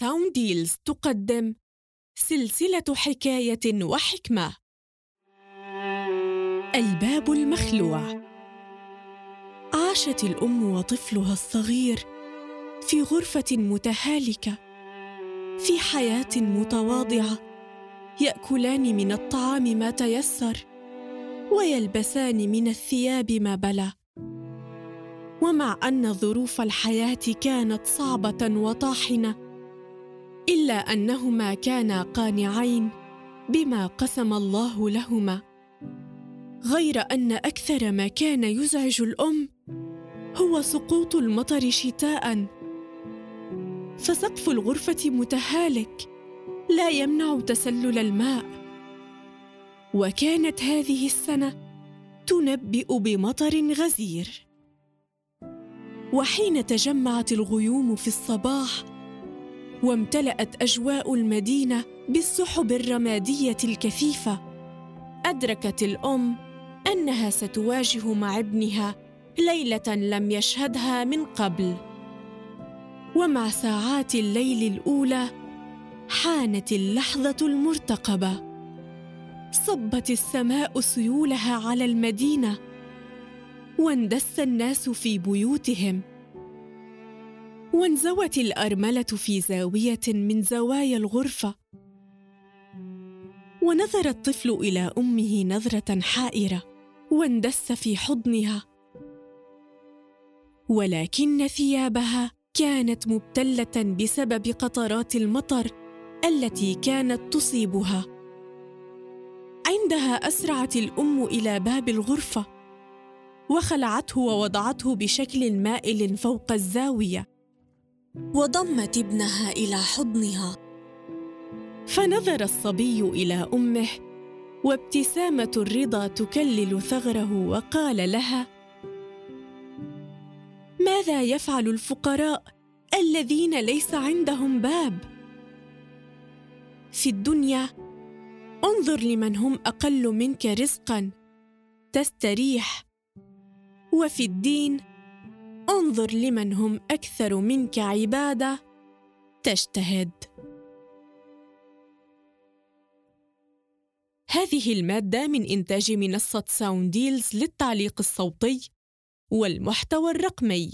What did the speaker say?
Sound Deals تقدم سلسلة حكاية وحكمة. الباب المخلوع. عاشت الأم وطفلها الصغير في غرفة متهالكة في حياة متواضعة يأكلان من الطعام ما تيسر ويلبسان من الثياب ما بلى. ومع أن ظروف الحياة كانت صعبة وطاحنة إلا أنهما كانا قانعين بما قسم الله لهما. غير أن أكثر ما كان يزعج الأم هو سقوط المطر شتاء. فسقف الغرفة متهالك لا يمنع تسلل الماء. وكانت هذه السنة تنبئ بمطر غزير. وحين تجمعت الغيوم في الصباح وامتلأت أجواء المدينة بالسحب الرمادية الكثيفة. أدركت الأم أنها ستواجه مع ابنها ليلة لم يشهدها من قبل. ومع ساعات الليل الأولى حانت اللحظة المرتقبة. صبت السماء سيولها على المدينة واندس الناس في بيوتهم. وانزوت الأرملة في زاوية من زوايا الغرفة. ونظر الطفل إلى أمه نظرة حائرة واندس في حضنها. ولكن ثيابها كانت مبتلة بسبب قطرات المطر التي كانت تصيبها. عندها أسرعت الأم إلى باب الغرفة وخلعته ووضعته بشكل مائل فوق الزاوية. وضمت ابنها إلى حضنها. فنظر الصبي إلى أمه وابتسامة الرضا تكلل ثغره وقال لها ماذا يفعل الفقراء الذين ليس عندهم باب؟ في الدنيا انظر لمن هم أقل منك رزقا تستريح وفي الدين انظر لمن هم أكثر منك عبادة. تجتهد. هذه المادة من إنتاج منصة Sound Deals للتعليق الصوتي والمحتوى الرقمي.